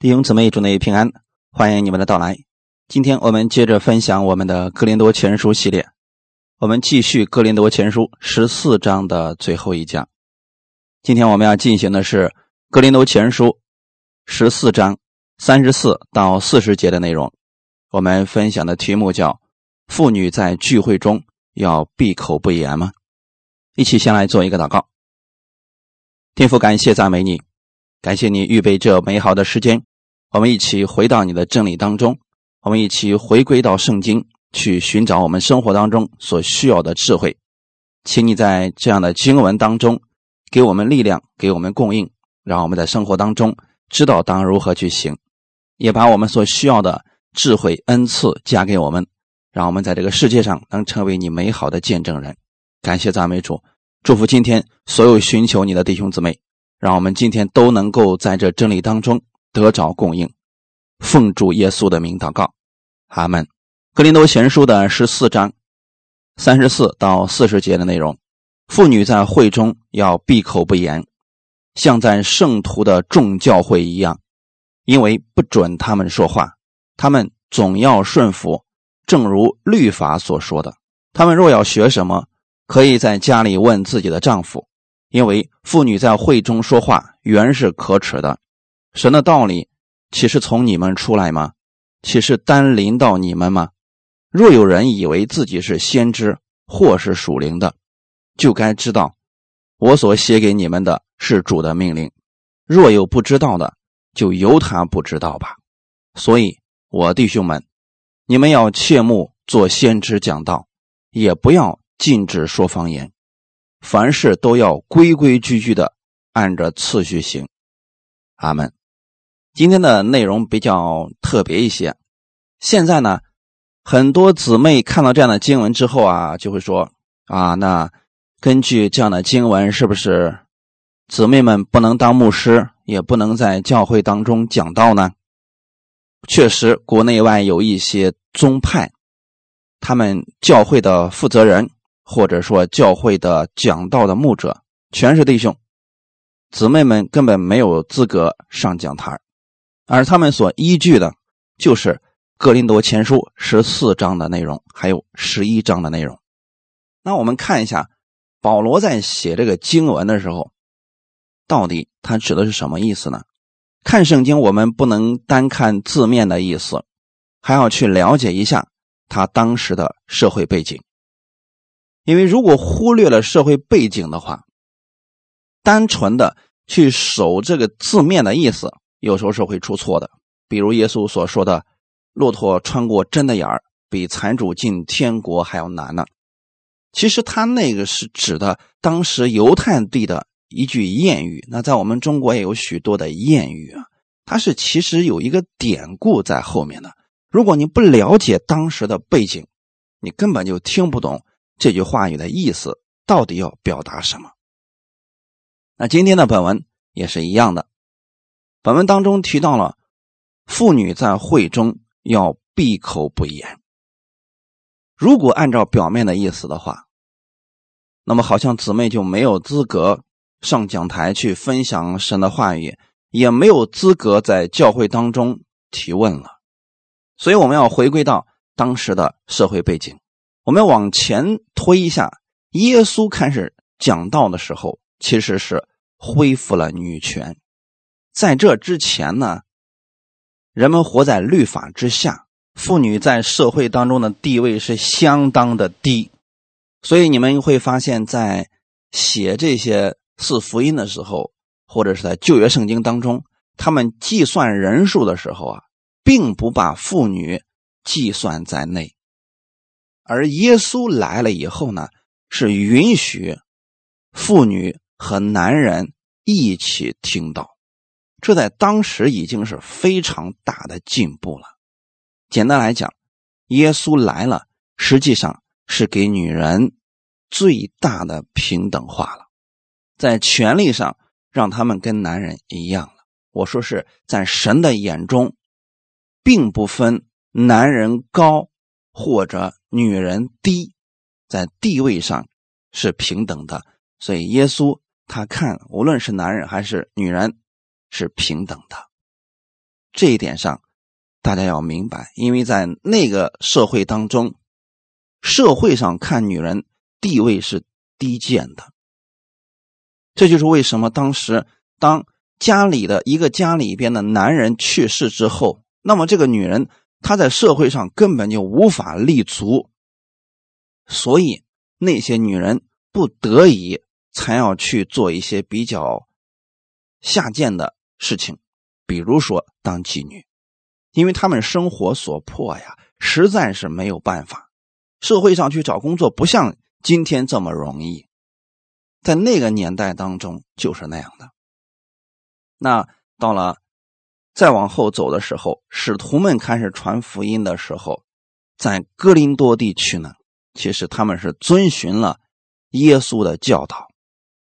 弟兄姊妹，祝你平安，欢迎你们的到来。今天我们接着分享我们的《格林多前书》系列，我们继续《格林多前书》十四章的最后一讲。今天我们要进行的是《格林多前书》十四章三十四到四十节的内容。我们分享的题目叫“妇女在聚会中要闭口不言吗？”一起先来做一个祷告。天父，感谢赞美你，感谢你预备这美好的时间。我们一起回到你的真理当中，我们一起回归到圣经，去寻找我们生活当中所需要的智慧。请你在这样的经文当中给我们力量，给我们供应，让我们在生活当中知道当如何去行，也把我们所需要的智慧恩赐加给我们，让我们在这个世界上能成为你美好的见证人。感谢赞美主，祝福今天所有寻求你的弟兄姊妹，让我们今天都能够在这真理当中。得着供应，奉主耶稣的名祷告，阿门。格林多前书的十四章三十四到四十节的内容：妇女在会中要闭口不言，像在圣徒的众教会一样，因为不准他们说话，他们总要顺服，正如律法所说的。他们若要学什么，可以在家里问自己的丈夫，因为妇女在会中说话原是可耻的。神的道理岂是从你们出来吗？岂是单临到你们吗？若有人以为自己是先知或是属灵的，就该知道我所写给你们的是主的命令。若有不知道的，就由他不知道吧。所以，我弟兄们，你们要切莫做先知讲道，也不要禁止说方言，凡事都要规规矩矩的按着次序行。阿门。今天的内容比较特别一些。现在呢，很多姊妹看到这样的经文之后啊，就会说：“啊，那根据这样的经文，是不是姊妹们不能当牧师，也不能在教会当中讲道呢？”确实，国内外有一些宗派，他们教会的负责人或者说教会的讲道的牧者，全是弟兄，姊妹们根本没有资格上讲台。而他们所依据的，就是《哥林多前书》十四章的内容，还有十一章的内容。那我们看一下，保罗在写这个经文的时候，到底他指的是什么意思呢？看圣经，我们不能单看字面的意思，还要去了解一下他当时的社会背景。因为如果忽略了社会背景的话，单纯的去守这个字面的意思。有时候是会出错的，比如耶稣所说的“骆驼穿过针的眼儿，比财主进天国还要难呢”。其实他那个是指的当时犹太地的一句谚语。那在我们中国也有许多的谚语啊，它是其实有一个典故在后面的。如果你不了解当时的背景，你根本就听不懂这句话语的意思到底要表达什么。那今天的本文也是一样的。本文当中提到了，妇女在会中要闭口不言。如果按照表面的意思的话，那么好像姊妹就没有资格上讲台去分享神的话语，也没有资格在教会当中提问了。所以我们要回归到当时的社会背景，我们往前推一下，耶稣开始讲道的时候，其实是恢复了女权。在这之前呢，人们活在律法之下，妇女在社会当中的地位是相当的低，所以你们会发现，在写这些四福音的时候，或者是在旧约圣经当中，他们计算人数的时候啊，并不把妇女计算在内，而耶稣来了以后呢，是允许妇女和男人一起听到。这在当时已经是非常大的进步了。简单来讲，耶稣来了，实际上是给女人最大的平等化了，在权利上让他们跟男人一样了。我说是在神的眼中，并不分男人高或者女人低，在地位上是平等的。所以耶稣他看，无论是男人还是女人。是平等的，这一点上，大家要明白，因为在那个社会当中，社会上看女人地位是低贱的。这就是为什么当时当家里的一个家里边的男人去世之后，那么这个女人她在社会上根本就无法立足，所以那些女人不得已才要去做一些比较下贱的事情，比如说当妓女，因为他们生活所迫呀，实在是没有办法。社会上去找工作不像今天这么容易。在那个年代当中就是那样的。那到了再往后走的时候，使徒们开始传福音的时候，在哥林多地区呢，其实他们是遵循了耶稣的教导，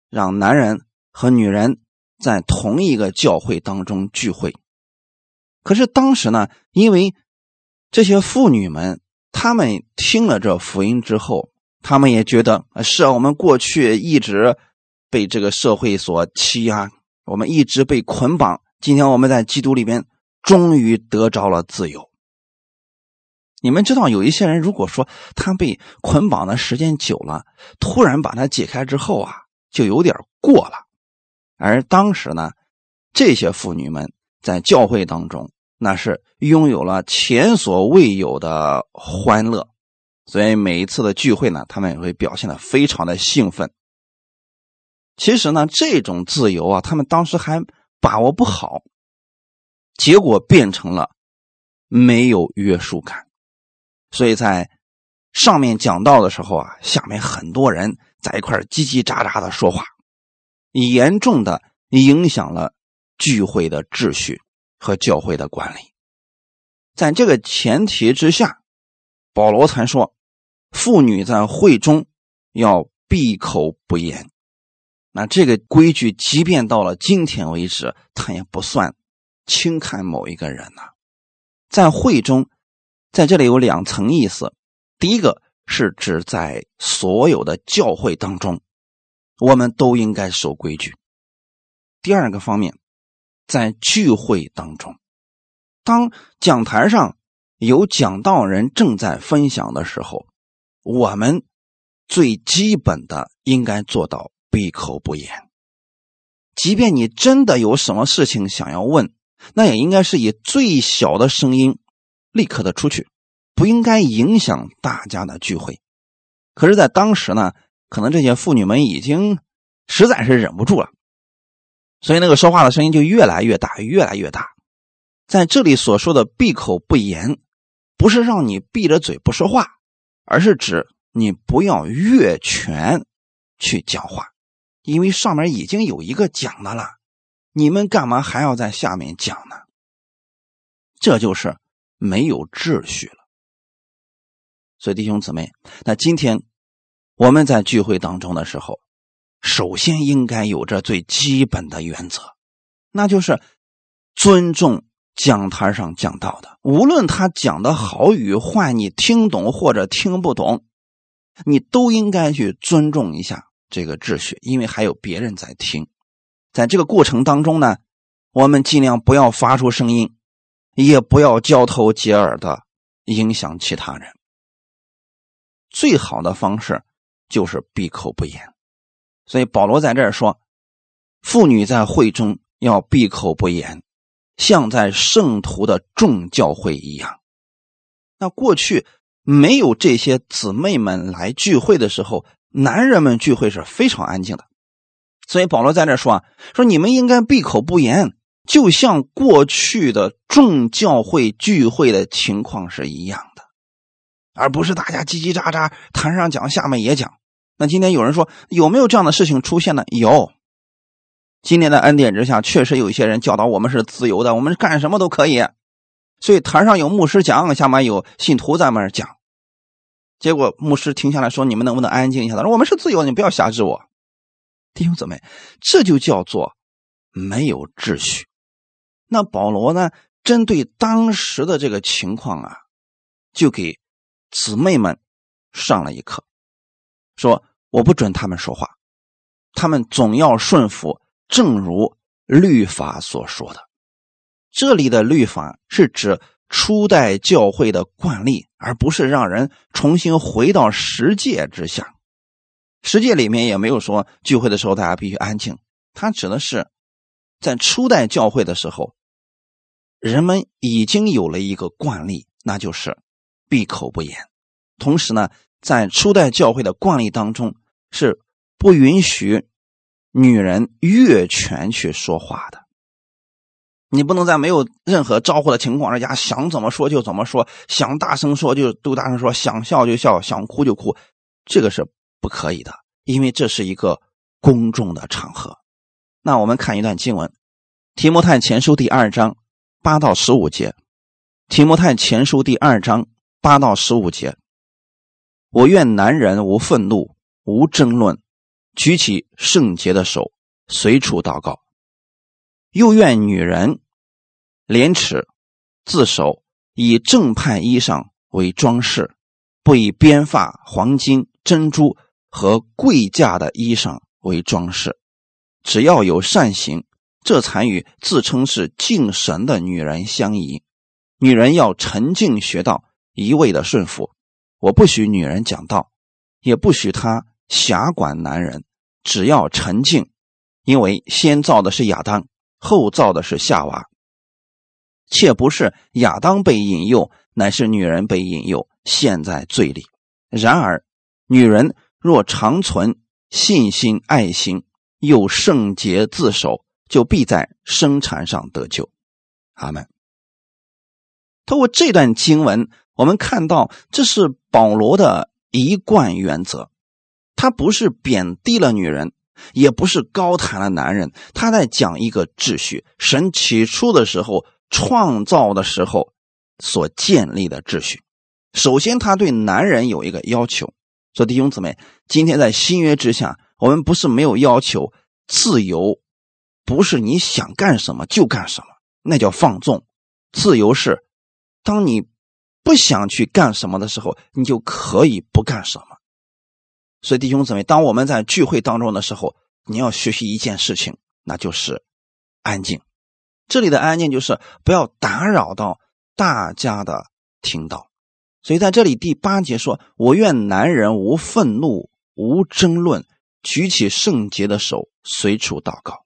让男人和女人在同一个教会当中聚会。可是当时呢，因为这些妇女们，她们听了这福音之后。她们也觉得是啊，我们过去一直被这个社会所欺压，我们一直被捆绑。今天我们在基督里边终于得着了自由。你们知道，有一些人如果说他被捆绑的时间久了，突然把它解开之后啊，就有点过了。而当时呢，这些妇女们在教会当中，那是拥有了前所未有的欢乐。所以每一次的聚会呢，他们也会表现的非常的兴奋。其实呢，这种自由啊，他们当时还把握不好，结果变成了没有约束感。所以在上面讲到的时候啊，下面很多人在一块叽叽喳喳的说话，严重的影响了聚会的秩序和教会的管理。在这个前提之下。保罗才说，妇女在会中要闭口不言。那这个规矩，即便到了今天为止，他也不算轻看某一个人呐。在会中，在这里有两层意思：第一个是指在所有的教会当中，我们都应该守规矩；第二个方面，在聚会当中，当讲台上。有讲道人正在分享的时候，我们最基本的应该做到闭口不言。即便你真的有什么事情想要问，那也应该是以最小的声音立刻的出去，不应该影响大家的聚会。可是，在当时呢，可能这些妇女们已经实在是忍不住了，所以那个说话的声音就越来越大，越来越大。在这里所说的闭口不言。不是让你闭着嘴不说话，而是指你不要越权去讲话，因为上面已经有一个讲的了，你们干嘛还要在下面讲呢？这就是没有秩序了。所以弟兄姊妹，那今天我们在聚会当中的时候，首先应该有着最基本的原则，那就是尊重。讲台上讲到的，无论他讲的好与坏，你听懂或者听不懂，你都应该去尊重一下这个秩序，因为还有别人在听。在这个过程当中呢，我们尽量不要发出声音，也不要交头接耳的影响其他人。最好的方式就是闭口不言。所以保罗在这儿说，妇女在会中要闭口不言。像在圣徒的众教会一样，那过去没有这些姊妹们来聚会的时候，男人们聚会是非常安静的。所以保罗在这说啊，说你们应该闭口不言，就像过去的众教会聚会的情况是一样的，而不是大家叽叽喳喳，台上讲，下面也讲。那今天有人说有没有这样的事情出现呢？有。今年的恩典之下，确实有一些人教导我们是自由的，我们干什么都可以。所以台上有牧师讲，下面有信徒在那儿讲。结果牧师停下来说：“你们能不能安静一下？”他说：“我们是自由，你不要辖制我。”弟兄姊妹，这就叫做没有秩序。那保罗呢？针对当时的这个情况啊，就给姊妹们上了一课，说：“我不准他们说话，他们总要顺服。”正如律法所说的，这里的律法是指初代教会的惯例，而不是让人重新回到十诫之下。十诫里面也没有说聚会的时候大家必须安静，它指的是在初代教会的时候，人们已经有了一个惯例，那就是闭口不言。同时呢，在初代教会的惯例当中是不允许女人越权去说话的。你不能在没有任何招呼的情况下，想怎么说就怎么说，想大声说就都大声说，想笑就笑，想哭就哭，这个是不可以的，因为这是一个公众的场合。那我们看一段经文，《提摩太前书》第二章八到十五节，《提摩太前书》第二章八到十五节。我愿男人无愤怒，无争论，举起圣洁的手，随处祷告；又愿女人廉耻，自守，以正派衣裳为装饰，不以编发、黄金、珍珠和贵价的衣裳为装饰。只要有善行，这才与自称是敬神的女人相宜。女人要沉静学道，一味的顺服。我不许女人讲道，也不许她辖管男人，只要沉静，因为先造的是亚当，后造的是夏娃，且不是亚当被引诱，乃是女人被引诱，陷在罪里。然而，女人若长存信心、爱心，又圣洁自守，就必在生产上得救。阿门。通过这段经文。我们看到，这是保罗的一贯原则。他不是贬低了女人，也不是高谈了男人。他在讲一个秩序，神起初的时候创造的时候所建立的秩序。首先，他对男人有一个要求。说弟兄姊妹，今天在新约之下，我们不是没有要求自由，不是你想干什么就干什么，那叫放纵。自由是当你。不想去干什么的时候，你就可以不干什么。所以弟兄姊妹，当我们在聚会当中的时候，你要学习一件事情，那就是安静。这里的安静就是不要打扰到大家的听到。所以在这里第八节说：“我愿男人无愤怒，无争论，举起圣洁的手，随处祷告。”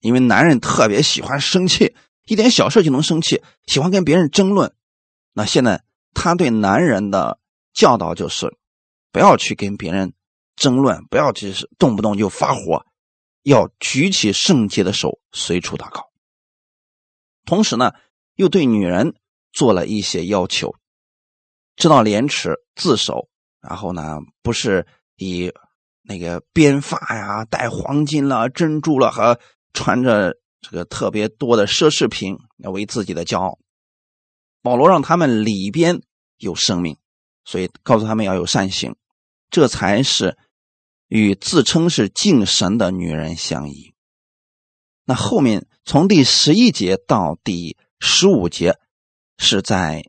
因为男人特别喜欢生气，一点小事就能生气，喜欢跟别人争论。那现在他对男人的教导就是，不要去跟别人争论，不要去动不动就发火，要举起圣洁的手，随处祷告。同时呢，又对女人做了一些要求，知道廉耻自守，然后呢，不是以那个编发呀、戴黄金了、珍珠了和穿着这个特别多的奢侈品为自己的骄傲。保罗让他们里边有生命，所以告诉他们要有善行，这才是与自称是敬神的女人相宜。那后面从第十一节到第十五节，是在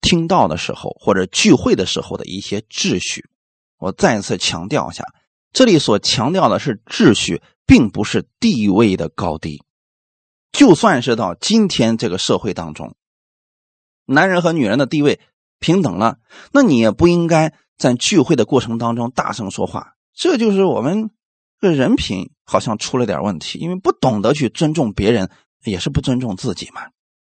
听到的时候或者聚会的时候的一些秩序。我再次强调一下，这里所强调的是秩序，并不是地位的高低。就算是到今天这个社会当中。男人和女人的地位平等了，那你也不应该在聚会的过程当中大声说话。这就是我们这人品好像出了点问题，因为不懂得去尊重别人，也是不尊重自己嘛。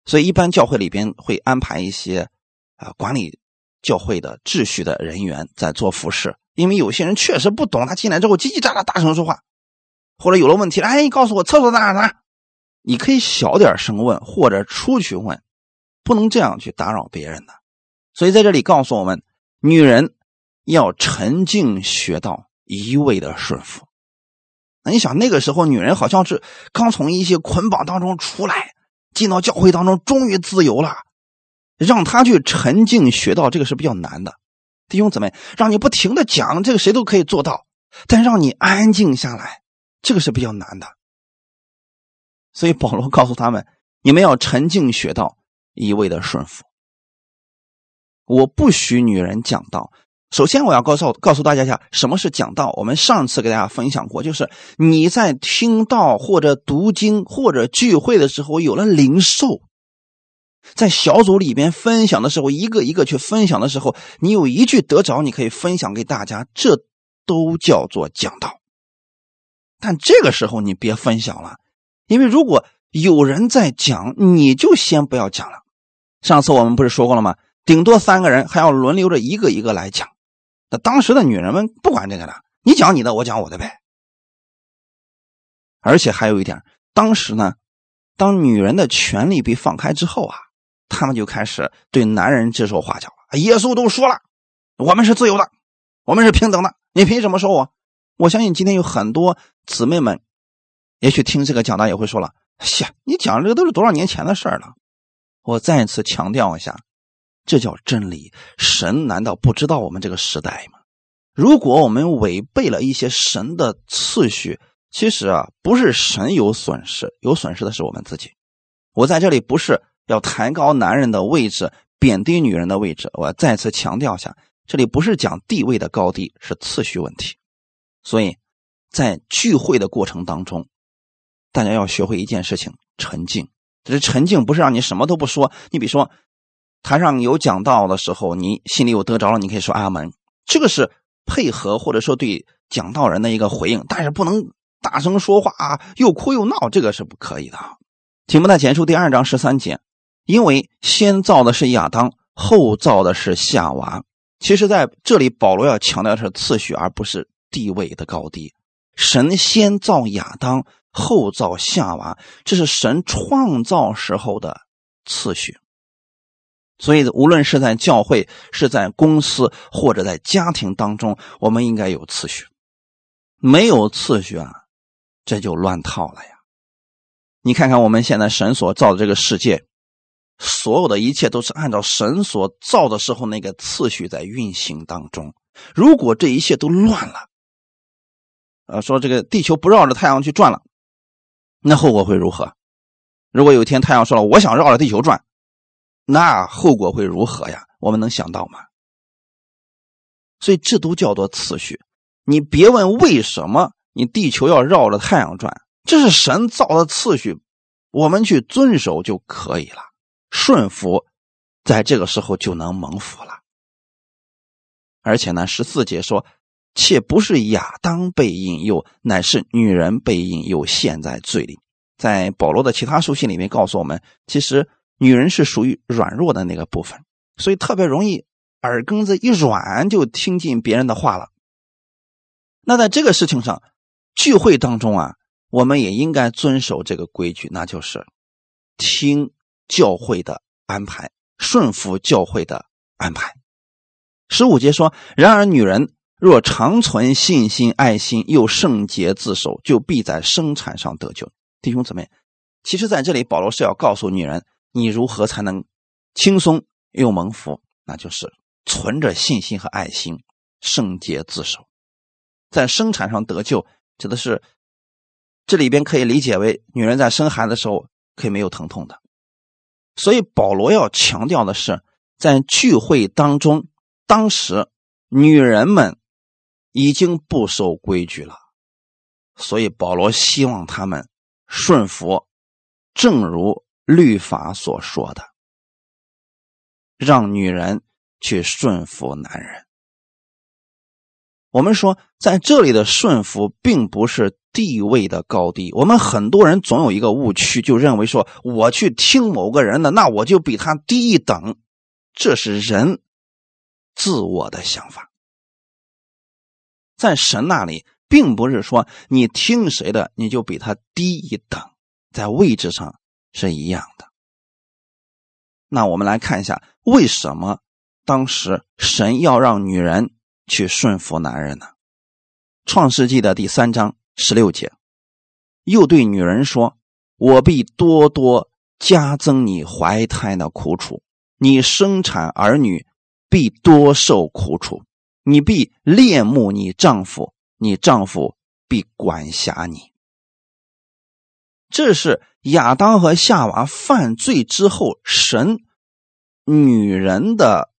所以一般教会里边会安排一些啊管理教会的秩序的人员在做服侍，因为有些人确实不懂，他进来之后叽叽喳喳大声说话，或者有了问题，哎，你告诉我厕所在哪呢？你可以小点声问，或者出去问。不能这样去打扰别人的，所以在这里告诉我们，女人要沉静学道，一味的顺服。那你想，那个时候女人好像是刚从一些捆绑当中出来，进到教会当中，终于自由了，让她去沉静学道，这个是比较难的。弟兄姊妹，让你不停的讲，这个谁都可以做到，但让你安静下来，这个是比较难的。所以保罗告诉他们，你们要沉静学道。一味的顺服，我不许女人讲道，首先，我要告诉告诉大家一下，什么是讲道。我们上次给大家分享过，就是你在听道或者读经或者聚会的时候，有了灵受，在小组里边分享的时候，一个一个去分享的时候，你有一句得着，你可以分享给大家，这都叫做讲道。但这个时候你别分享了，因为如果有人在讲，你就先不要讲了。上次我们不是说过了吗？顶多三个人，还要轮流着一个一个来讲。那当时的女人们不管这个的，你讲你的，我讲我的呗。而且还有一点，当时呢，当女人的权利被放开之后啊，他们就开始对男人指手画脚了。耶稣都说了，我们是自由的，我们是平等的，你凭什么说我？我相信今天有很多姊妹们，也许听这个讲的也会说了：“呀，你讲这个都是多少年前的事了。”我再一次强调一下，这叫真理。神难道不知道我们这个时代吗？如果我们违背了一些神的次序，其实啊，不是神有损失，有损失的是我们自己。我在这里不是要抬高男人的位置，贬低女人的位置。我再次强调一下，这里不是讲地位的高低，是次序问题。所以，在聚会的过程当中，大家要学会一件事情：沉静。这沉静不是让你什么都不说。你比如说，台上有讲道的时候，你心里有得着了，你可以说阿门。这个是配合或者说对讲道人的一个回应，但是不能大声说话啊，又哭又闹，这个是不可以的。题目在前书第二章十三节，因为先造的是亚当，后造的是夏娃。其实在这里，保罗要强调的是次序，而不是。地位的高低，神先造亚当，后造夏娃，这是神创造时候的次序。所以，无论是在教会、是在公司或者在家庭当中，我们应该有次序。没有次序啊，这就乱套了呀！你看看我们现在神所造的这个世界，所有的一切都是按照神所造的时候那个次序在运行当中。如果这一切都乱了，呃，说这个地球不绕着太阳去转了，那后果会如何？如果有一天太阳说了我想绕着地球转，那后果会如何呀？我们能想到吗？所以这都叫做次序。你别问为什么你地球要绕着太阳转，这是神造的次序，我们去遵守就可以了，顺服，在这个时候就能蒙福了。而且呢，十四节说。且不是亚当被引诱，乃是女人被引诱，陷在罪里。在保罗的其他书信里面告诉我们，其实女人是属于软弱的那个部分，所以特别容易耳根子一软就听进别人的话了。那在这个事情上，聚会当中啊，我们也应该遵守这个规矩，那就是听教会的安排，顺服教会的安排。十五节说：然而女人。若长存信心、爱心，又圣洁自守，就必在生产上得救。弟兄姊妹，其实在这里，保罗是要告诉女人，你如何才能轻松又蒙福？那就是存着信心和爱心，圣洁自守，在生产上得救，指的是这里边可以理解为女人在生孩子的时候可以没有疼痛的。所以保罗要强调的是，在聚会当中，当时女人们。已经不守规矩了，所以保罗希望他们顺服，正如律法所说的，让女人去顺服男人。我们说，在这里的顺服并不是地位的高低。我们很多人总有一个误区，就认为说，我去听某个人的，那我就比他低一等，这是人自我的想法。在神那里，并不是说你听谁的，你就比他低一等，在位置上是一样的。那我们来看一下，为什么当时神要让女人去顺服男人呢？创世纪的第三章十六节，又对女人说：“我必多多加增你怀胎的苦楚，你生产儿女必多受苦楚。”你必恋慕你丈夫，你丈夫必管辖你。这是亚当和夏娃犯罪之后，神女人的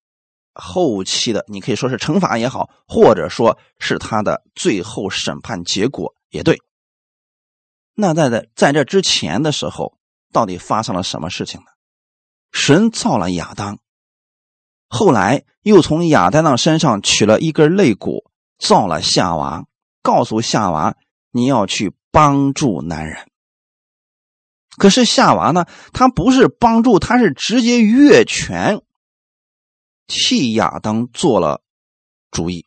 后期的，你可以说是惩罚也好，或者说是他的最后审判结果也对。那在在在这之前的时候，到底发生了什么事情呢？神造了亚当，后来又从亚当的身上取了一根肋骨，造了夏娃，告诉夏娃你要去帮助男人。可是夏娃呢？他不是帮助，他是直接越权，替亚当做了主意，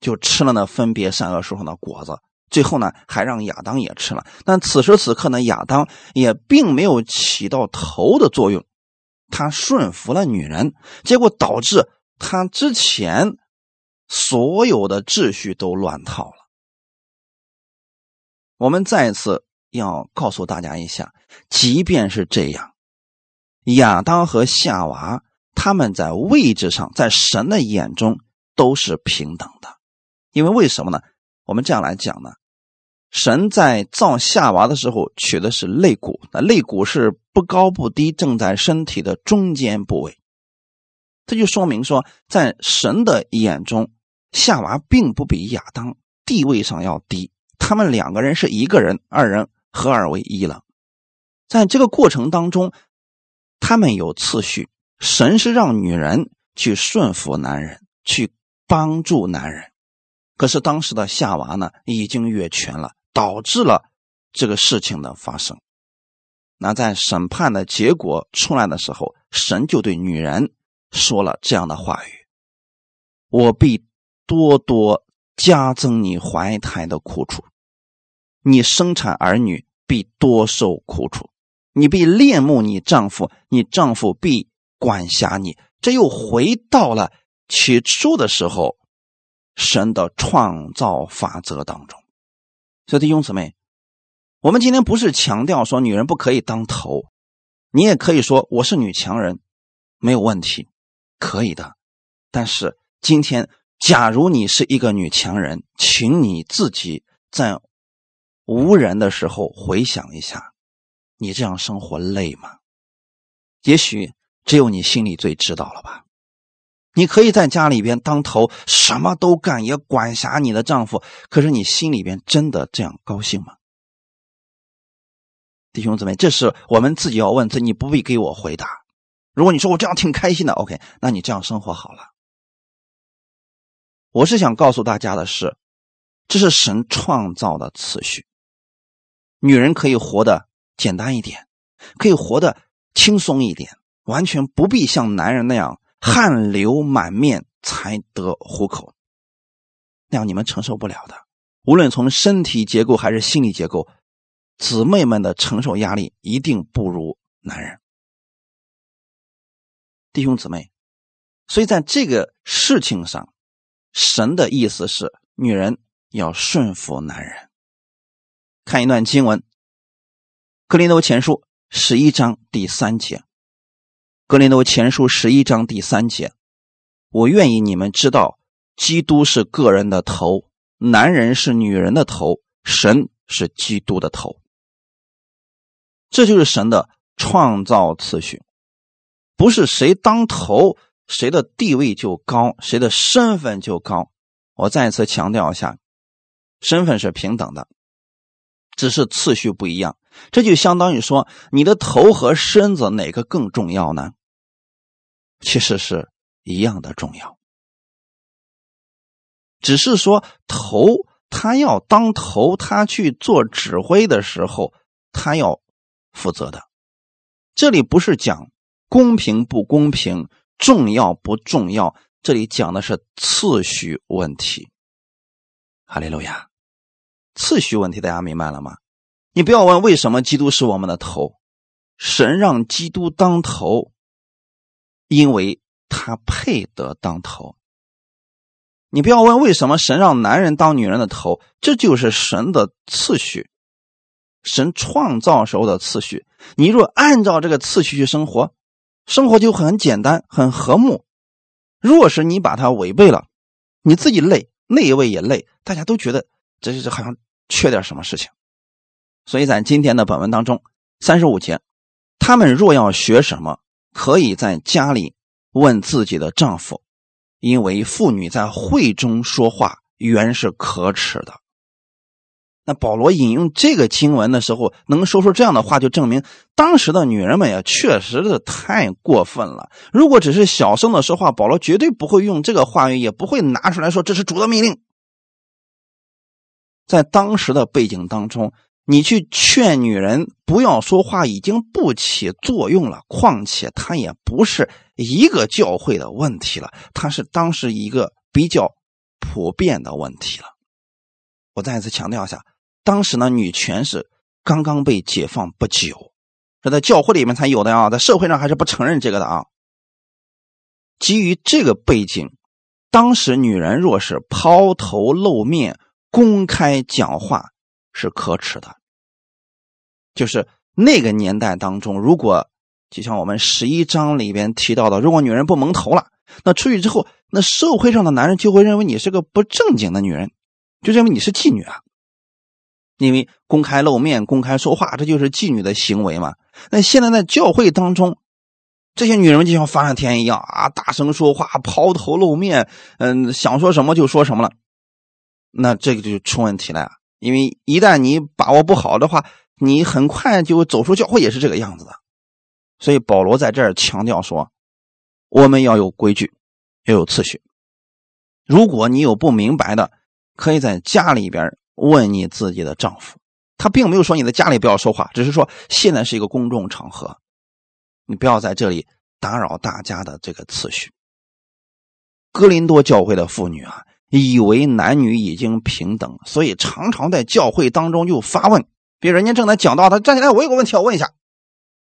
就吃了那分别善恶树上的果子。最后呢，还让亚当也吃了。但此时此刻呢，亚当也并没有起到头的作用，他顺服了女人，结果导致他之前所有的秩序都乱套了。我们再一次要告诉大家一下，即便是这样，亚当和夏娃他们在位置上，在神的眼中都是平等的，因为为什么呢？我们这样来讲呢？神在造夏娃的时候取的是肋骨，那肋骨是不高不低，正在身体的中间部位。这就说明说，在神的眼中，夏娃并不比亚当地位上要低，他们两个人是一个人，二人合二为一了。在这个过程当中，他们有次序，神是让女人去顺服男人，去帮助男人。可是当时的夏娃呢，已经越权了。导致了这个事情的发生。那在审判的结果出来的时候，神就对女人说了这样的话语：“我必多多加增你怀胎的苦楚，你生产儿女必多受苦楚，你必恋慕你丈夫，你丈夫必管辖你。”这又回到了起初的时候，神的创造法则当中。所以弟兄姊妹，我们今天不是强调说女人不可以当头，你也可以说我是女强人，没有问题，可以的。但是今天，假如你是一个女强人，请你自己在无人的时候回想一下，你这样生活累吗？也许只有你心里最知道了吧。你可以在家里边当头，什么都干，也管辖你的丈夫。可是你心里边真的这样高兴吗？弟兄姊妹，这是我们自己要问自己，你不必给我回答。如果你说我这样挺开心的，OK，那你这样生活好了。我是想告诉大家的是，这是神创造的次序。女人可以活得简单一点，可以活得轻松一点，完全不必像男人那样。汗流满面才得糊口，那样你们承受不了的。无论从身体结构还是心理结构，姊妹们的承受压力一定不如男人。弟兄姊妹，所以在这个事情上，神的意思是女人要顺服男人。看一段经文，《格林多前书》十一章第三节。格林多前书十一章第三节，我愿意你们知道，基督是个人的头，男人是女人的头，神是基督的头。这就是神的创造次序，不是谁当头谁的地位就高，谁的身份就高。我再次强调一下，身份是平等的，只是次序不一样。这就相当于说，你的头和身子哪个更重要呢？其实是一样的重要，只是说头他要当头，他去做指挥的时候，他要负责的。这里不是讲公平不公平、重要不重要，这里讲的是次序问题。哈利路亚，次序问题，大家明白了吗？你不要问为什么基督是我们的头，神让基督当头。因为他配得当头，你不要问为什么神让男人当女人的头，这就是神的次序，神创造时候的次序。你若按照这个次序去生活，生活就很简单、很和睦。若是你把它违背了，你自己累，那一位也累，大家都觉得这是好像缺点什么事情。所以在今天的本文当中，三十五节，他们若要学什么。可以在家里问自己的丈夫，因为妇女在会中说话原是可耻的。那保罗引用这个经文的时候，能说出这样的话，就证明当时的女人们也确实是太过分了。如果只是小声的说话，保罗绝对不会用这个话语，也不会拿出来说这是主的命令。在当时的背景当中，你去劝女人不要说话，已经不起作用了。况且它也不是一个教会的问题了，它是当时一个比较普遍的问题了。我再次强调一下，当时呢，女权是刚刚被解放不久，这在教会里面才有的啊，在社会上还是不承认这个的啊。基于这个背景，当时女人若是抛头露面、公开讲话是可耻的。就是那个年代当中，如果就像我们十一章里边提到的，如果女人不蒙头了，那出去之后，那社会上的男人就会认为你是个不正经的女人。就认为你是妓女啊，因为公开露面、公开说话，这就是妓女的行为嘛。那现在在教会当中，这些女人就像发了天一样啊，大声说话、抛头露面，嗯，想说什么就说什么了。那这个就出问题了，因为一旦你把握不好的话，你很快就走出教会也是这个样子的。所以保罗在这儿强调说，我们要有规矩，要有次序。如果你有不明白的，可以在家里边问你自己的丈夫，他并没有说你在家里不要说话，只是说现在是一个公众场合，你不要在这里打扰大家的这个次序。哥林多教会的妇女啊，以为男女已经平等，所以常常在教会当中就发问，比如人家正在讲道，他站起来，我有个问题要问一下，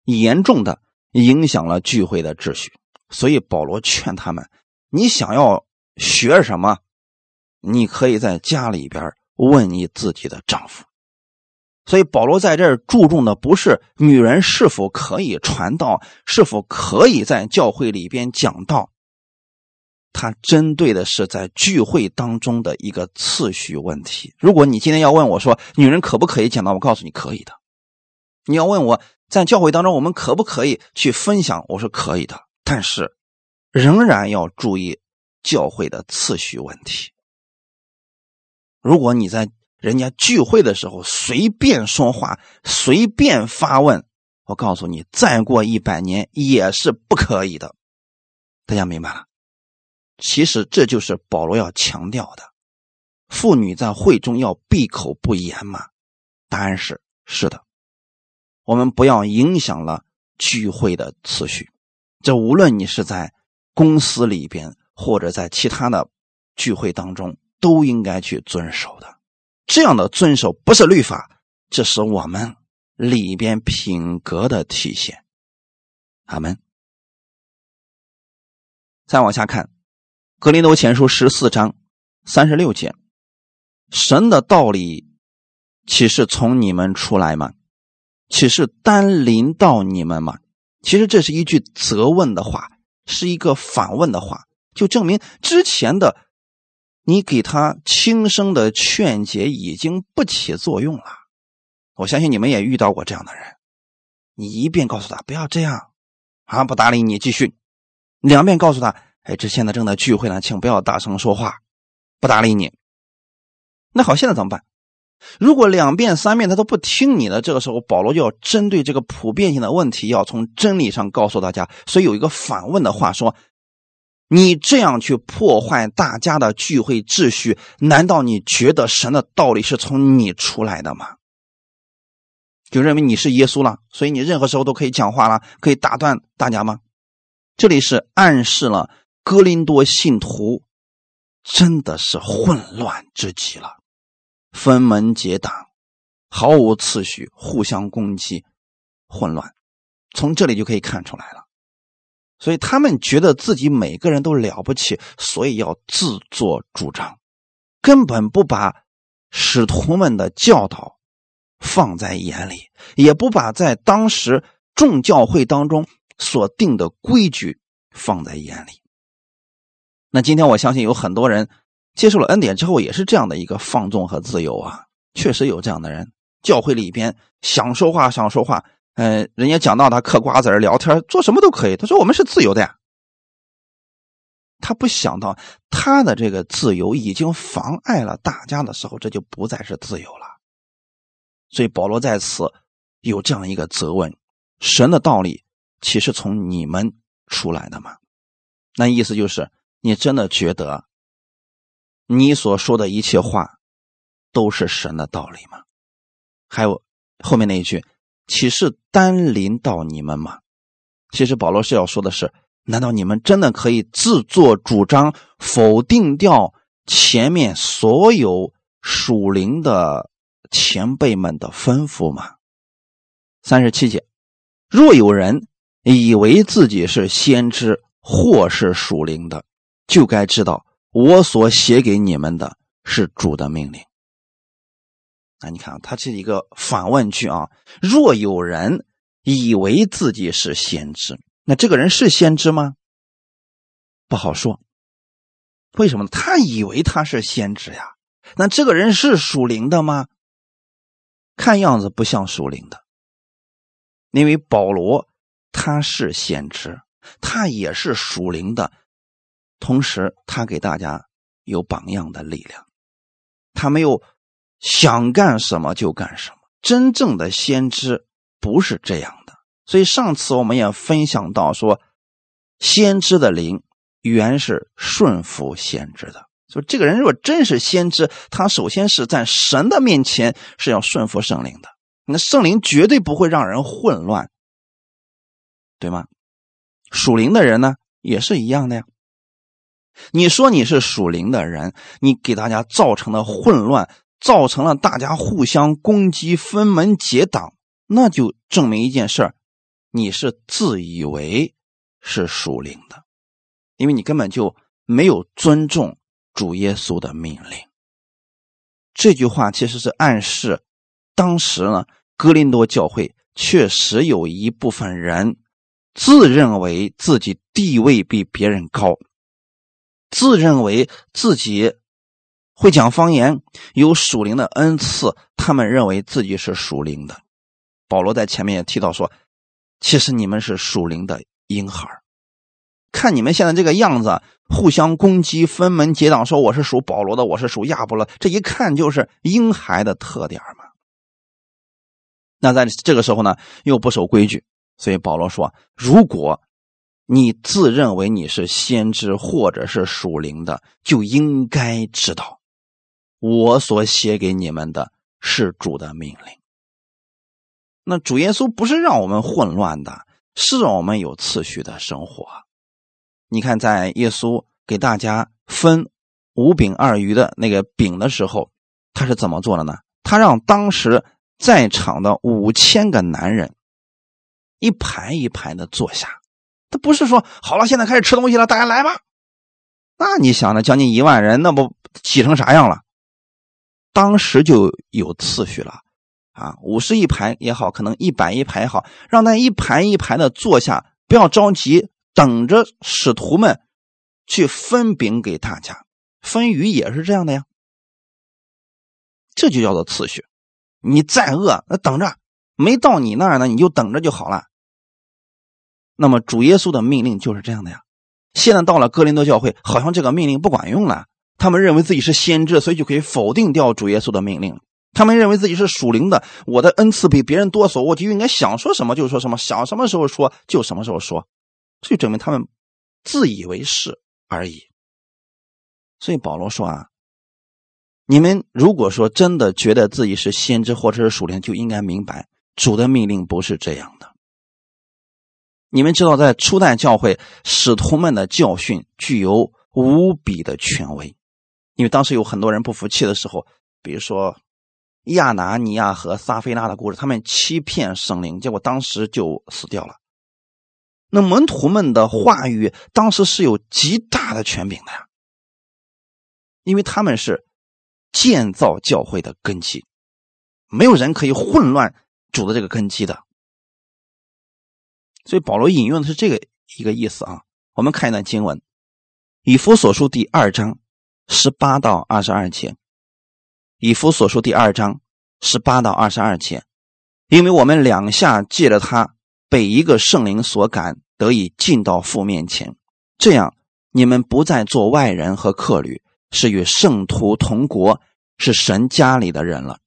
严重的影响了聚会的秩序。所以保罗劝他们，你想要学什么？你可以在家里边问你自己的丈夫，所以保罗在这儿注重的不是女人是否可以传道，是否可以在教会里边讲道，它针对的是在聚会当中的一个次序问题。如果你今天要问我说女人可不可以讲道，我告诉你可以的。你要问我在教会当中我们可不可以去分享，我说可以的，但是仍然要注意教会的次序问题。如果你在人家聚会的时候随便说话、随便发问，我告诉你，再过一百年也是不可以的。大家明白了？其实这就是保罗要强调的：妇女在会中要闭口不言嘛。答案是是的。我们不要影响了聚会的次序。这无论你是在公司里边，或者在其他的聚会当中。都应该去遵守的，这样的遵守不是律法，这是我们里边品格的体现。阿门。再往下看，《格林多前书》十四章三十六节：“神的道理岂是从你们出来吗？岂是单临到你们吗？”其实这是一句责问的话，是一个反问的话，就证明之前的。你给他轻声的劝解已经不起作用了，我相信你们也遇到过这样的人。你一遍告诉他不要这样，啊不搭理你继续；两遍告诉他，哎这现在正在聚会呢，请不要大声说话，不搭理你。那好，现在怎么办？如果两遍三遍他都不听你的，这个时候保罗就要针对这个普遍性的问题，要从真理上告诉大家。所以有一个反问的话说。你这样去破坏大家的聚会秩序，难道你觉得神的道理是从你出来的吗？就认为你是耶稣了，所以你任何时候都可以讲话了，可以打断大家吗？这里是暗示了哥林多信徒真的是混乱之极了，分门结党，毫无次序，互相攻击，混乱，从这里就可以看出来了。所以他们觉得自己每个人都了不起，所以要自作主张，根本不把使徒们的教导放在眼里，也不把在当时众教会当中所定的规矩放在眼里。那今天我相信有很多人接受了恩典之后，也是这样的一个放纵和自由啊，确实有这样的人，教会里边想说话想说话。嗯，人家讲到他嗑瓜子聊天做什么都可以。他说我们是自由的呀。他不想到他的这个自由已经妨碍了大家的时候，这就不再是自由了。所以保罗在此有这样一个责问：神的道理岂是从你们出来的吗？那意思就是，你真的觉得你所说的一切话都是神的道理吗？还有后面那一句：岂是单临到你们吗？其实保罗是要说的是。难道你们真的可以自作主张否定掉前面所有属灵的前辈们的吩咐吗？三十七节，若有人以为自己是先知或是属灵的，就该知道我所写给你们的是主的命令。那你看啊，他是一个反问句啊。若有人以为自己是先知。那这个人是先知吗？不好说。为什么？他以为他是先知呀。那这个人是属灵的吗？看样子不像属灵的。因为保罗他是先知，他也是属灵的，同时他给大家有榜样的力量。他没有想干什么就干什么。真正的先知不是这样的。所以上次我们也分享到说，先知的灵原是顺服先知的。所以这个人如果真是先知，他首先是在神的面前是要顺服圣灵的。那圣灵绝对不会让人混乱，对吗？属灵的人呢也是一样的呀。你说你是属灵的人，你给大家造成了混乱，造成了大家互相攻击、分门结党，那就证明一件事儿。你是自以为是属灵的，因为你根本就没有尊重主耶稣的命令。这句话其实是暗示，当时呢，哥林多教会确实有一部分人自认为自己地位比别人高，自认为自己会讲方言，有属灵的恩赐，他们认为自己是属灵的。保罗在前面也提到说。其实你们是属灵的婴孩看你们现在这个样子，互相攻击、分门结党，说我是属保罗的，我是属亚伯了，这一看就是婴孩的特点嘛。那在这个时候呢，又不守规矩，所以保罗说：如果你自认为你是先知或者是属灵的，就应该知道，我所写给你们的是主的命令。那主耶稣不是让我们混乱的，是让我们有次序的生活。你看，在耶稣给大家分五饼二鱼的那个饼的时候，他是怎么做的呢？他让当时在场的五千个男人一排一排的坐下。他不是说好了，现在开始吃东西了，大家来吧。那你想呢？将近一万人，那不挤成啥样了？当时就有次序了。啊，五十一排也好，可能一百一排也好，让他一排一排的坐下，不要着急，等着使徒们去分饼给大家。分鱼也是这样的呀，这就叫做次序。你再饿，那等着，没到你那儿呢，你就等着就好了。那么主耶稣的命令就是这样的呀。现在到了哥林多教会，好像这个命令不管用了，他们认为自己是先知，所以就可以否定掉主耶稣的命令。他们认为自己是属灵的，我的恩赐比别人多，所我就应该想说什么就说什么，想什么时候说就什么时候说，这就证明他们自以为是而已。所以保罗说啊，你们如果说真的觉得自己是先知或者是属灵，就应该明白主的命令不是这样的。你们知道，在初代教会，使徒们的教训具有无比的权威，因为当时有很多人不服气的时候，比如说。亚拿尼亚和撒菲拉的故事，他们欺骗圣灵，结果当时就死掉了。那门徒们的话语当时是有极大的权柄的呀，因为他们是建造教会的根基，没有人可以混乱主的这个根基的。所以保罗引用的是这个一个意思啊。我们看一段经文，《以弗所书》第二章十八到二十二节。以弗所书第二章十八到二十二节，因为我们两下借着他被一个圣灵所感，得以进到父面前，这样你们不再做外人和客旅，是与圣徒同国，是神家里的人了，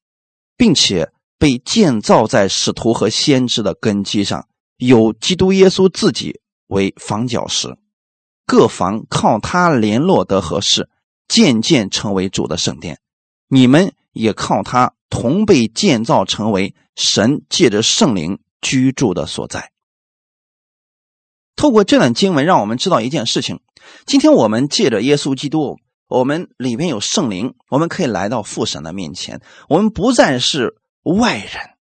并且被建造在使徒和先知的根基上，有基督耶稣自己为房角石，各房靠他联络得合适，渐渐成为主的圣殿。你们也靠他同被建造成为神借着圣灵居住的所在。透过这段经文，让我们知道一件事情：今天我们借着耶稣基督，我们里面有圣灵，我们可以来到父神的面前。我们不再是外人，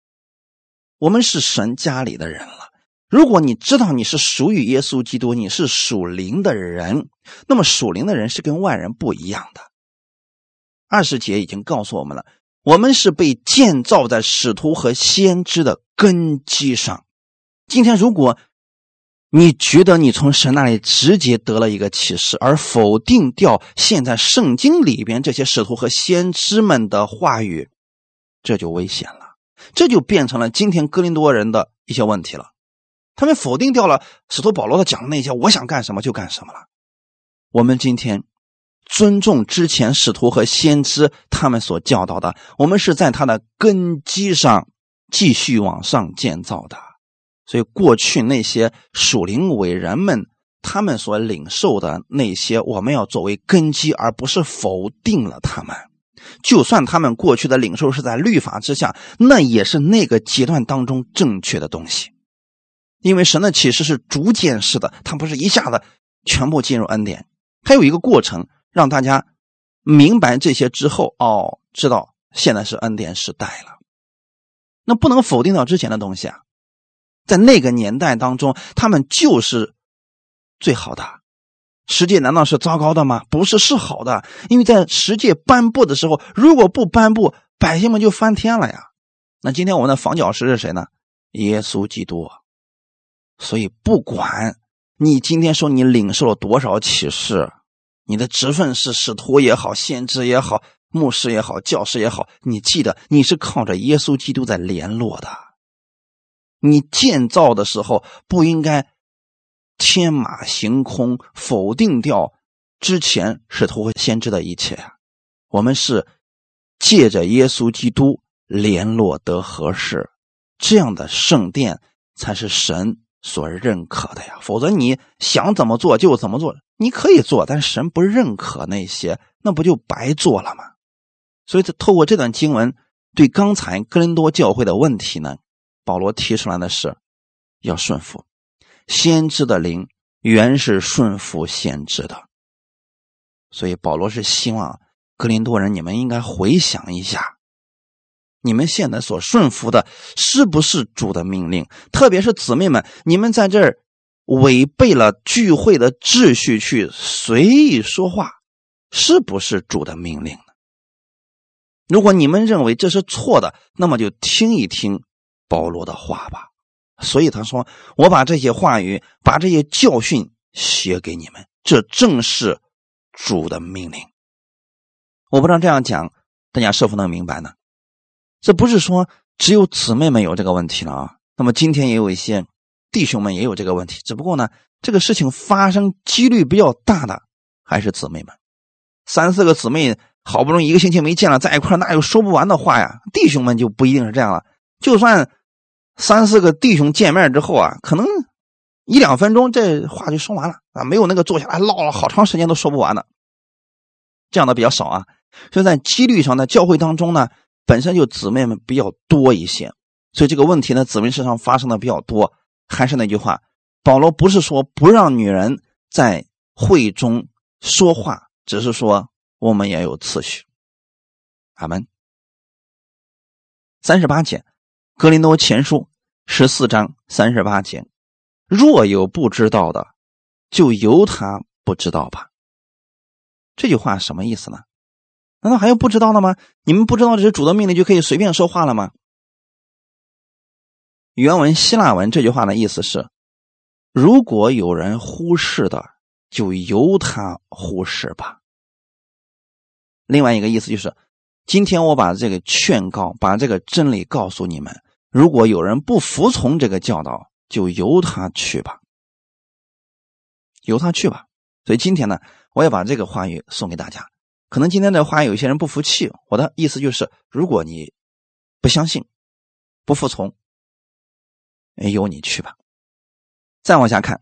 我们是神家里的人了。如果你知道你是属于耶稣基督，你是属灵的人，那么属灵的人是跟外人不一样的。二十节已经告诉我们了，我们是被建造在使徒和先知的根基上。今天如果，你觉得你从神那里直接得了一个启示，而否定掉现在圣经里边这些使徒和先知们的话语，这就危险了。这就变成了今天哥林多人的一些问题了。他们否定掉了使徒保罗的讲的那些，我想干什么就干什么了。我们今天尊重之前使徒和先知他们所教导的，我们是在他的根基上继续往上建造的。所以，过去那些属灵伟人们，他们所领受的那些，我们要作为根基，而不是否定了他们。就算他们过去的领受是在律法之下，那也是那个阶段当中正确的东西。因为神的启示是逐渐式的，他不是一下子全部进入恩典，他有一个过程，让大家明白这些之后，哦，知道现在是恩典时代了。那不能否定到之前的东西啊。在那个年代当中，他们就是最好的。十诫难道是糟糕的吗？不是，是好的。因为在十诫颁布的时候，如果不颁布，百姓们就翻天了呀。那今天我们的房角石是谁呢？耶稣基督。所以，不管你今天说你领受了多少启示，你的职分是使徒也好，先知也好，牧师也好，教师也好，你记得你是靠着耶稣基督在联络的。你建造的时候不应该天马行空，否定掉之前使徒和先知的一切！我们是借着耶稣基督联络得合适，这样的圣殿才是神所认可的呀。否则你想怎么做就怎么做，你可以做，但神不认可那些，那不就白做了吗？所以，这透过这段经文，对刚才哥林多教会的问题呢？保罗提出来的是，要顺服先知的灵，原是顺服先知的。所以保罗是希望格林多人，你们应该回想一下，你们现在所顺服的是不是主的命令？特别是姊妹们，你们在这儿违背了聚会的秩序，去随意说话，是不是主的命令呢？如果你们认为这是错的，那么就听一听。保罗的话吧，所以他说：“我把这些话语，把这些教训写给你们，这正是主的命令。”我不知道这样讲，大家是否能明白呢？这不是说只有姊妹们有这个问题了啊。那么今天也有一些弟兄们也有这个问题，只不过呢，这个事情发生几率比较大的还是姊妹们。三四个姊妹好不容易一个星期没见了，在一块那有说不完的话呀？弟兄们就不一定是这样了，就算。三四个弟兄见面之后啊，可能一两分钟这话就说完了啊，没有那个坐下来唠了好长时间都说不完的，这样的比较少啊。所以在几率上，在教会当中呢，本身就姊妹们比较多一些，所以这个问题呢，姊妹身上发生的比较多。还是那句话，保罗不是说不让女人在会中说话，只是说我们也有次序。阿门。三十八节。格林多前书十四章三十八节：若有不知道的，就由他不知道吧。这句话什么意思呢？难道还有不知道的吗？你们不知道这是主的命令就可以随便说话了吗？原文希腊文这句话的意思是：如果有人忽视的，就由他忽视吧。另外一个意思就是：今天我把这个劝告，把这个真理告诉你们。如果有人不服从这个教导，就由他去吧，由他去吧。所以今天呢，我也把这个话语送给大家。可能今天的话有些人不服气，我的意思就是，如果你不相信、不服从，由你去吧。再往下看，《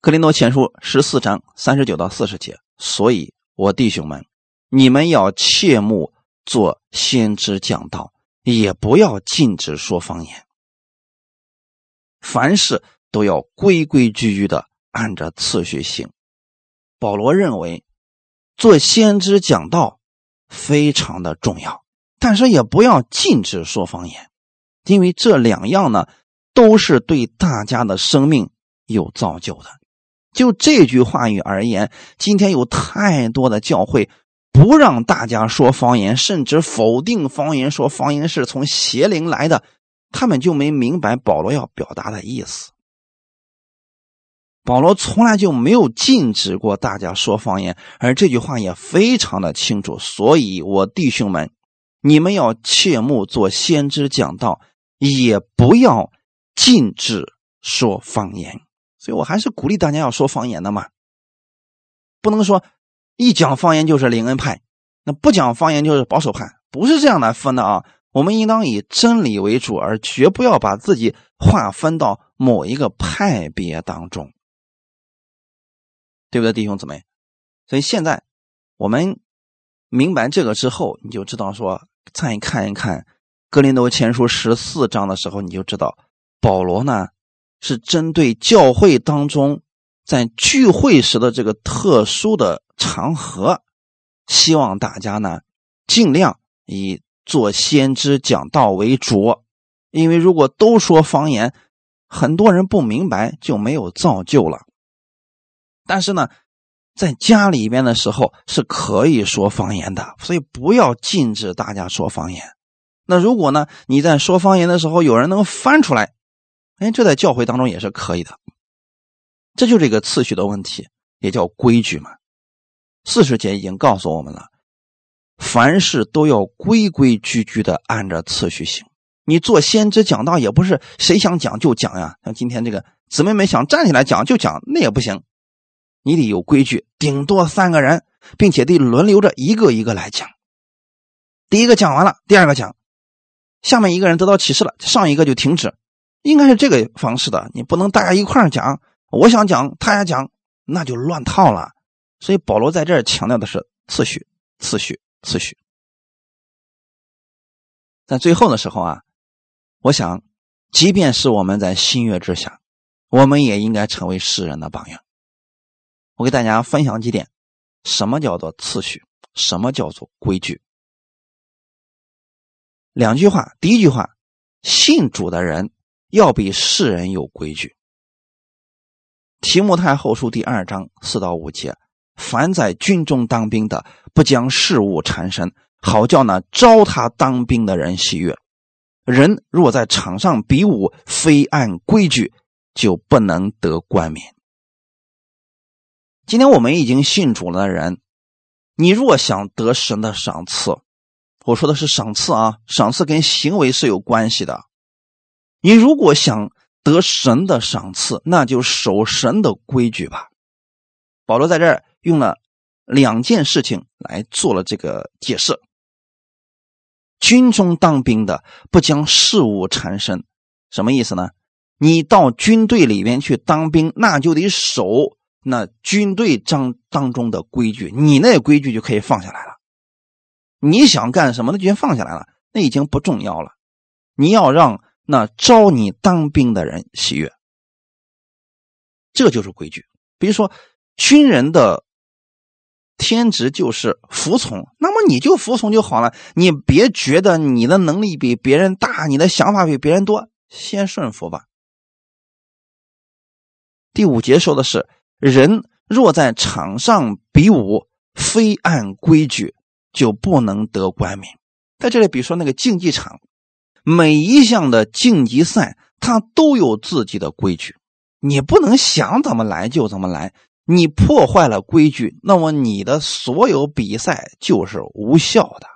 格林多前书》十四章三十九到四十节。所以，我弟兄们，你们要切莫做先知讲道，也不要禁止说方言。凡事都要规规矩矩的按着次序行。保罗认为，做先知讲道非常的重要，但是也不要禁止说方言，因为这两样呢，都是对大家的生命有造就的。就这句话语而言，今天有太多的教会不让大家说方言，甚至否定方言，说方言是从邪灵来的，他们就没明白保罗要表达的意思。保罗从来就没有禁止过大家说方言，而这句话也非常的清楚。所以，我弟兄们，你们要切莫做先知讲道，也不要禁止说方言。所以我还是鼓励大家要说方言的嘛，不能说一讲方言就是灵恩派，那不讲方言就是保守派，不是这样来分的啊。我们应当以真理为主，而绝不要把自己划分到某一个派别当中。对不对，弟兄姊妹？所以现在我们明白这个之后，你就知道说，再看一看《格林多前书》十四章的时候，你就知道保罗呢是针对教会当中在聚会时的这个特殊的场合，希望大家呢尽量以做先知讲道为主，因为如果都说方言，很多人不明白就没有造就了。但是呢，在家里边的时候是可以说方言的，所以不要禁止大家说方言。那如果呢，你在说方言的时候，有人能翻出来，哎，这在教会当中也是可以的。这就是一个次序的问题，也叫规矩嘛。四十节已经告诉我们了，凡事都要规规矩矩的按着次序行。你做先知讲道也不是谁想讲就讲呀，像今天这个姊妹们想站起来讲就讲，那也不行。你得有规矩，顶多三个人，并且得轮流着一个一个来讲。第一个讲完了，第二个讲，下面一个人得到启示了，上一个就停止，应该是这个方式的。你不能大家一块讲，我想讲，他也讲，那就乱套了。所以保罗在这儿强调的是次序，次序，次序。在最后的时候啊，我想，即便是我们在新月之下，我们也应该成为世人的榜样。我给大家分享几点：什么叫做次序？什么叫做规矩？两句话。第一句话，信主的人要比世人有规矩。提摩太后书第二章四到五节：凡在军中当兵的，不将事物缠身，好叫那招他当兵的人喜悦。人若在场上比武，非按规矩，就不能得冠冕。今天我们已经信主了的人，你若想得神的赏赐，我说的是赏赐啊，赏赐跟行为是有关系的。你如果想得神的赏赐，那就守神的规矩吧。保罗在这儿用了两件事情来做了这个解释：军中当兵的不将事物缠身，什么意思呢？你到军队里面去当兵，那就得守。那军队章当中的规矩，你那规矩就可以放下来了。你想干什么，那就先放下来了，那已经不重要了。你要让那招你当兵的人喜悦，这就是规矩。比如说，军人的天职就是服从，那么你就服从就好了。你别觉得你的能力比别人大，你的想法比别人多，先顺服吧。第五节说的是。人若在场上比武，非按规矩，就不能得冠冕。在这里，比如说那个竞技场，每一项的竞技赛，它都有自己的规矩，你不能想怎么来就怎么来。你破坏了规矩，那么你的所有比赛就是无效的。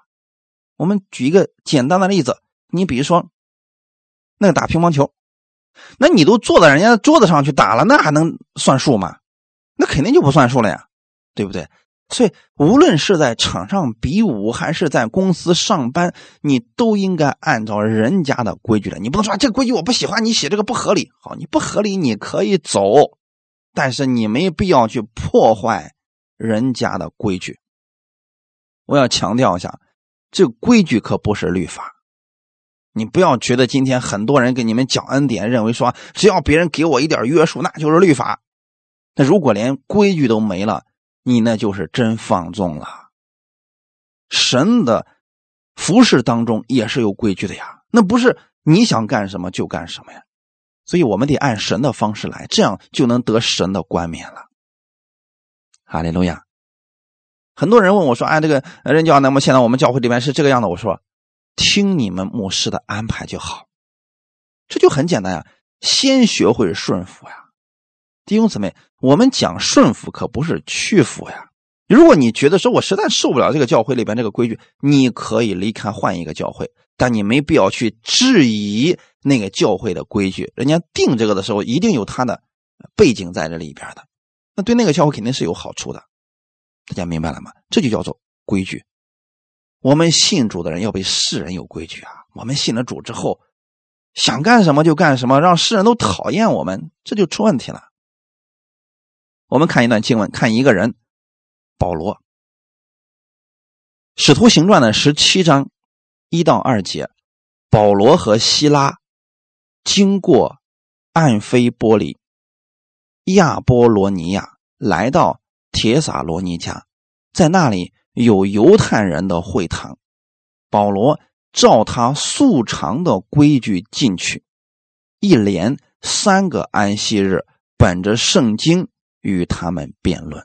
我们举一个简单的例子，你比如说那个打乒乓球，那你都坐在人家桌子上去打了，那还能算数吗？那肯定就不算数了呀！对不对？所以无论是在场上比武，还是在公司上班，你都应该按照人家的规矩来。你不能说这规矩我不喜欢，你写这个不合理。好，你不合理你可以走，但是你没必要去破坏人家的规矩。我要强调一下，这规矩可不是律法。你不要觉得今天很多人给你们讲恩典，认为说只要别人给我一点约束，那就是律法。那如果连规矩都没了，你那就是真放纵了。神的服饰当中也是有规矩的呀，那不是你想干什么就干什么呀。所以我们得按神的方式来，这样就能得神的冠冕了。哈利路亚。很多人问我说：“哎，这个任教，那么现在我们教会里面是这个样子。”我说：“听你们牧师的安排就好，这就很简单呀。先学会顺服呀，弟兄姊妹，我们讲顺服可不是屈服呀。如果你觉得说我实在受不了这个教会里边这个规矩，你可以离开换一个教会，但你没必要去质疑那个教会的规矩。人家定这个的时候，一定有他的背景在这里边的，那对那个教会肯定是有好处的。”大家明白了吗？这就叫做规矩。我们信主的人要比世人有规矩啊！我们信了主之后，想干什么就干什么，让世人都讨厌我们，这就出问题了。我们看一段经文，看一个人，保罗，《使徒行传》的十七章一到二节，保罗和希拉经过暗菲波里、亚波罗尼亚，来到。铁撒罗尼家，在那里有犹太人的会堂。保罗照他素常的规矩进去，一连三个安息日，本着圣经与他们辩论。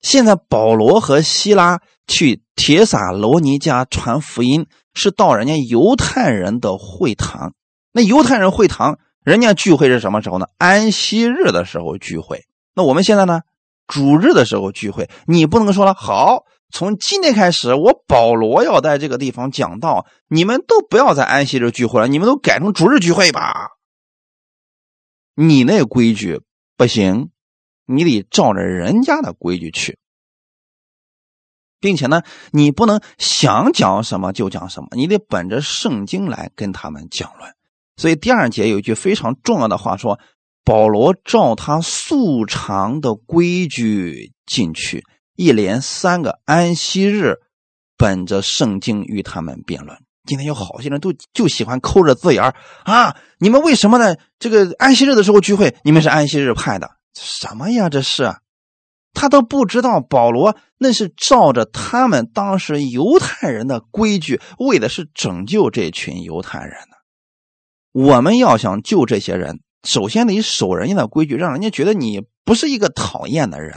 现在保罗和希拉去铁撒罗尼家传福音，是到人家犹太人的会堂。那犹太人会堂，人家聚会是什么时候呢？安息日的时候聚会。那我们现在呢？主日的时候聚会，你不能说了。好，从今天开始，我保罗要在这个地方讲道，你们都不要在安息日聚会了，你们都改成主日聚会吧。你那规矩不行，你得照着人家的规矩去，并且呢，你不能想讲什么就讲什么，你得本着圣经来跟他们讲论。所以第二节有一句非常重要的话说。保罗照他素常的规矩进去，一连三个安息日，本着圣经与他们辩论。今天有好些人都就喜欢抠着字眼啊！你们为什么呢？这个安息日的时候聚会，你们是安息日派的？什么呀？这是他都不知道，保罗那是照着他们当时犹太人的规矩，为的是拯救这群犹太人呢。我们要想救这些人。首先得守人家的规矩，让人家觉得你不是一个讨厌的人。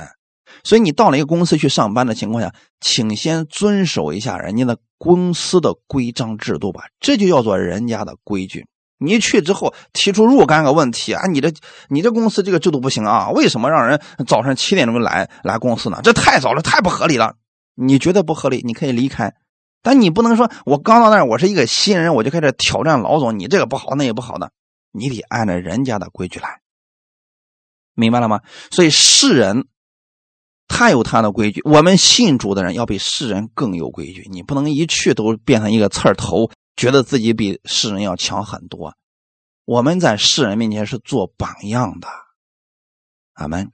所以你到了一个公司去上班的情况下，请先遵守一下人家的公司的规章制度吧，这就叫做人家的规矩。你去之后提出若干个问题啊，你这你这公司这个制度不行啊，为什么让人早上七点钟来来公司呢？这太早了，太不合理了。你觉得不合理，你可以离开，但你不能说我刚到那儿，我是一个新人，我就开始挑战老总，你这个不好，那也不好的。你得按照人家的规矩来，明白了吗？所以世人他有他的规矩，我们信主的人要比世人更有规矩。你不能一去都变成一个刺儿头，觉得自己比世人要强很多。我们在世人面前是做榜样的，阿门。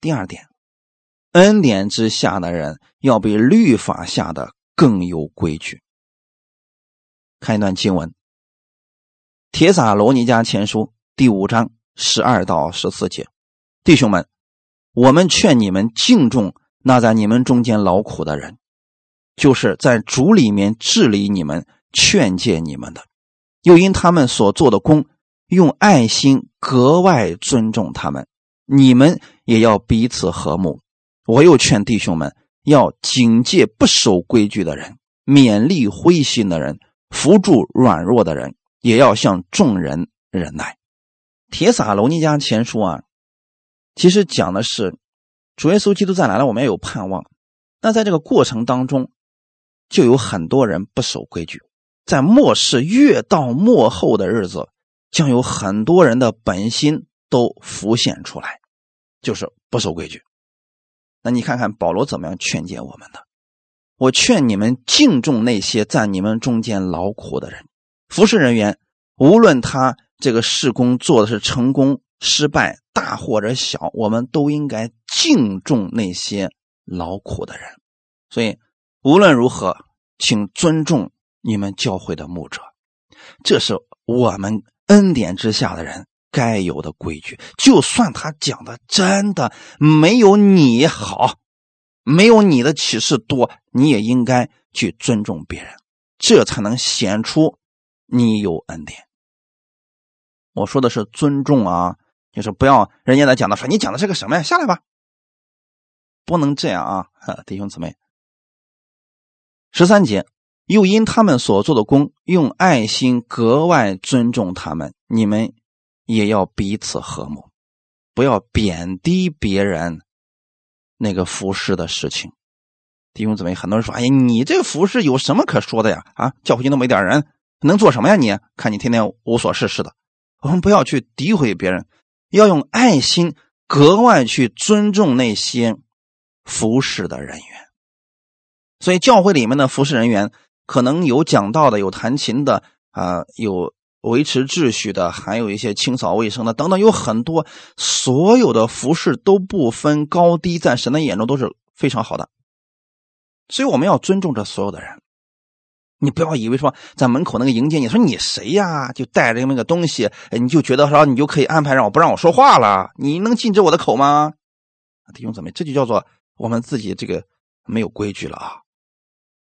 第二点，恩典之下的人要比律法下的更有规矩。看一段经文。《铁撒罗尼迦前书》第五章十二到十四节，弟兄们，我们劝你们敬重那在你们中间劳苦的人，就是在主里面治理你们、劝诫你们的，又因他们所做的功，用爱心格外尊重他们。你们也要彼此和睦。我又劝弟兄们要警戒不守规矩的人，勉励灰心的人，扶助软弱的人。也要向众人忍耐。铁撒罗尼迦前书啊，其实讲的是主耶稣基督再来了，我们要有盼望。那在这个过程当中，就有很多人不守规矩。在末世越到末后的日子，将有很多人的本心都浮现出来，就是不守规矩。那你看看保罗怎么样劝诫我们的？我劝你们敬重那些在你们中间劳苦的人，服侍人员，无论他这个事工做的是成功、失败、大或者小，我们都应该敬重那些劳苦的人。所以无论如何，请尊重你们教会的牧者，这是我们恩典之下的人该有的规矩。就算他讲的真的没有你好。没有你的启示多，你也应该去尊重别人，这才能显出你有恩典。我说的是尊重啊，就是不要人家来讲的说你讲的是个什么呀？下来吧，不能这样啊，弟兄姊妹。十三节，又因他们所做的功，用爱心格外尊重他们，你们也要彼此和睦，不要贬低别人。那个服侍的事情，弟兄姊妹，很多人说：“哎呀，你这个服侍有什么可说的呀？啊，教会就那么一点人，能做什么呀？你看你天天无所事事的。”我们不要去诋毁别人，要用爱心格外去尊重那些服侍的人员。所以，教会里面的服侍人员可能有讲道的，有弹琴的，啊，有。维持秩序的，还有一些清扫卫生的，等等，有很多，所有的服饰都不分高低，在神的眼中都是非常好的。所以我们要尊重这所有的人。你不要以为说在门口那个迎接你说你谁呀，就带着那个东西，你就觉得说你就可以安排让我不让我说话了？你能禁止我的口吗？弟兄姊妹，这就叫做我们自己这个没有规矩了啊！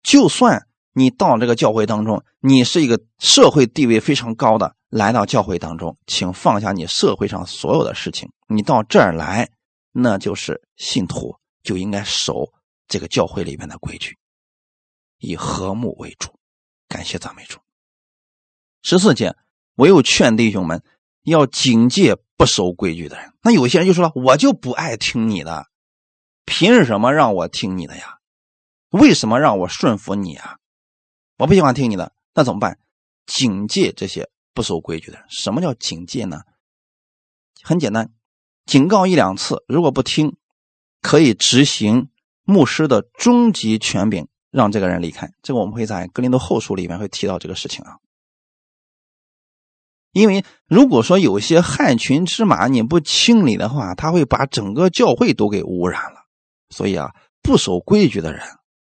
就算。你到这个教会当中，你是一个社会地位非常高的，来到教会当中，请放下你社会上所有的事情，你到这儿来，那就是信徒就应该守这个教会里面的规矩，以和睦为主。感谢赞美主。十四节，我又劝弟兄们要警戒不守规矩的人。那有些人就说了，我就不爱听你的，凭什么让我听你的呀？为什么让我顺服你啊？我不喜欢听你的，那怎么办？警戒这些不守规矩的人。什么叫警戒呢？很简单，警告一两次，如果不听，可以执行牧师的终极权柄，让这个人离开。这个我们会在格林多后书里面会提到这个事情啊。因为如果说有些害群之马你不清理的话，他会把整个教会都给污染了。所以啊，不守规矩的人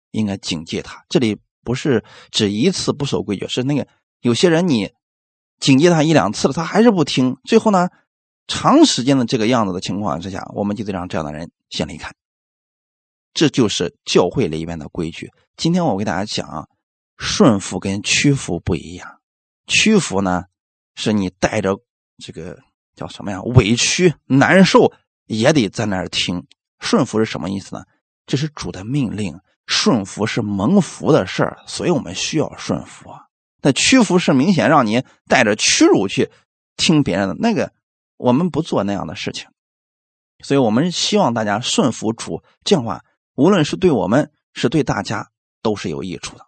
应该警戒他。这里。不是只一次不守规矩，是那个有些人你警戒他一两次了，他还是不听，最后呢，长时间的这个样子的情况之下，我们就得让这样的人先离开。这就是教会里面的规矩。今天我给大家讲，顺服跟屈服不一样。屈服呢，是你带着这个叫什么呀？委屈、难受也得在那儿听。顺服是什么意思呢？这是主的命令。顺服是蒙福的事儿，所以我们需要顺服。啊那屈服是明显让你带着屈辱去听别人的那个，我们不做那样的事情。所以我们希望大家顺服主，这样的话，无论是对我们，是对大家，都是有益处的。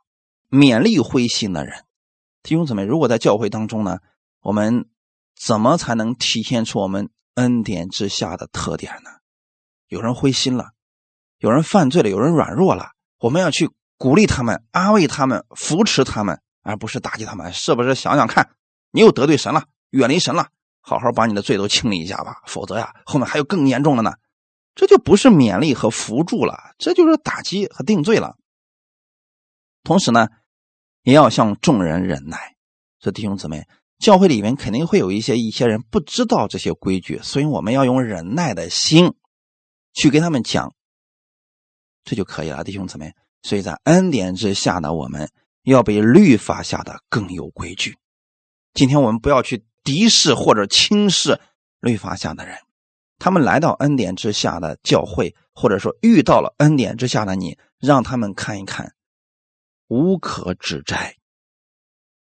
勉励灰心的人，弟兄姊妹，如果在教会当中呢，我们怎么才能体现出我们恩典之下的特点呢？有人灰心了，有人犯罪了，有人软弱了。我们要去鼓励他们、安慰他们、扶持他们，而不是打击他们。是不是想想看，你又得罪神了，远离神了，好好把你的罪都清理一下吧，否则呀，后面还有更严重的呢。这就不是勉励和扶助了，这就是打击和定罪了。同时呢，也要向众人忍耐。这弟兄姊妹，教会里面肯定会有一些一些人不知道这些规矩，所以我们要用忍耐的心去跟他们讲。这就可以了，弟兄姊妹。所以在恩典之下的，我们要比律法下的更有规矩。今天我们不要去敌视或者轻视律法下的人，他们来到恩典之下的教会，或者说遇到了恩典之下的你，让他们看一看，无可指摘。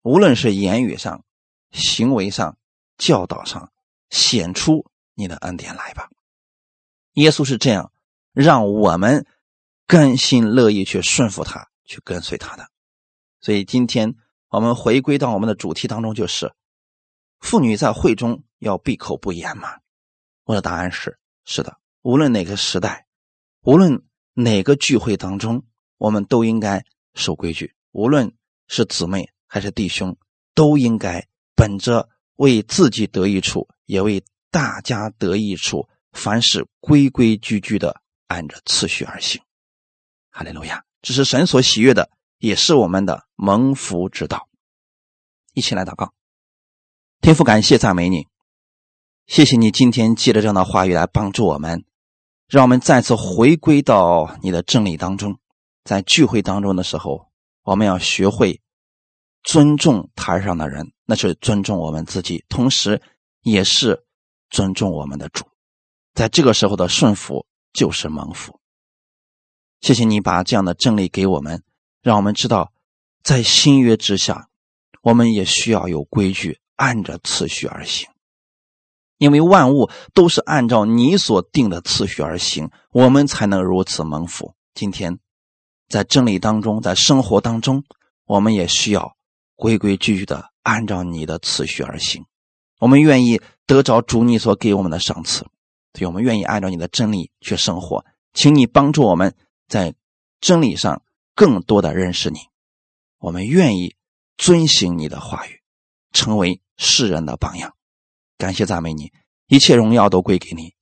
无论是言语上、行为上、教导上，显出你的恩典来吧。耶稣是这样让我们。甘心乐意去顺服他，去跟随他的。所以今天我们回归到我们的主题当中，就是妇女在会中要闭口不言吗？我的答案是：是的。无论哪个时代，无论哪个聚会当中，我们都应该守规矩。无论是姊妹还是弟兄，都应该本着为自己得益处，也为大家得益处，凡事规规矩矩的按着次序而行。哈利路亚！这是神所喜悦的，也是我们的蒙福之道。一起来祷告，天父，感谢赞美你，谢谢你今天借着这样的话语来帮助我们，让我们再次回归到你的真理当中。在聚会当中的时候，我们要学会尊重台上的人，那是尊重我们自己，同时也是尊重我们的主。在这个时候的顺服就是蒙福。谢谢你把这样的真理给我们，让我们知道，在新约之下。我们也需要有规矩，按着次序而行，因为万物都是按照你所定的次序而行，我们才能如此蒙福。今天，在真理当中，在生活当中，我们也需要规规矩矩的按照你的次序而行。我们愿意得着主你所给我们的赏赐，所以我们愿意按照你的真理去生活。请你帮助我们在真理上更多的认识你，我们愿意。遵行你的话语，成为世人的榜样。感谢赞美你，一切荣耀都归给你。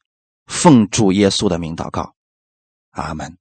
奉主耶稣的名祷告，阿门。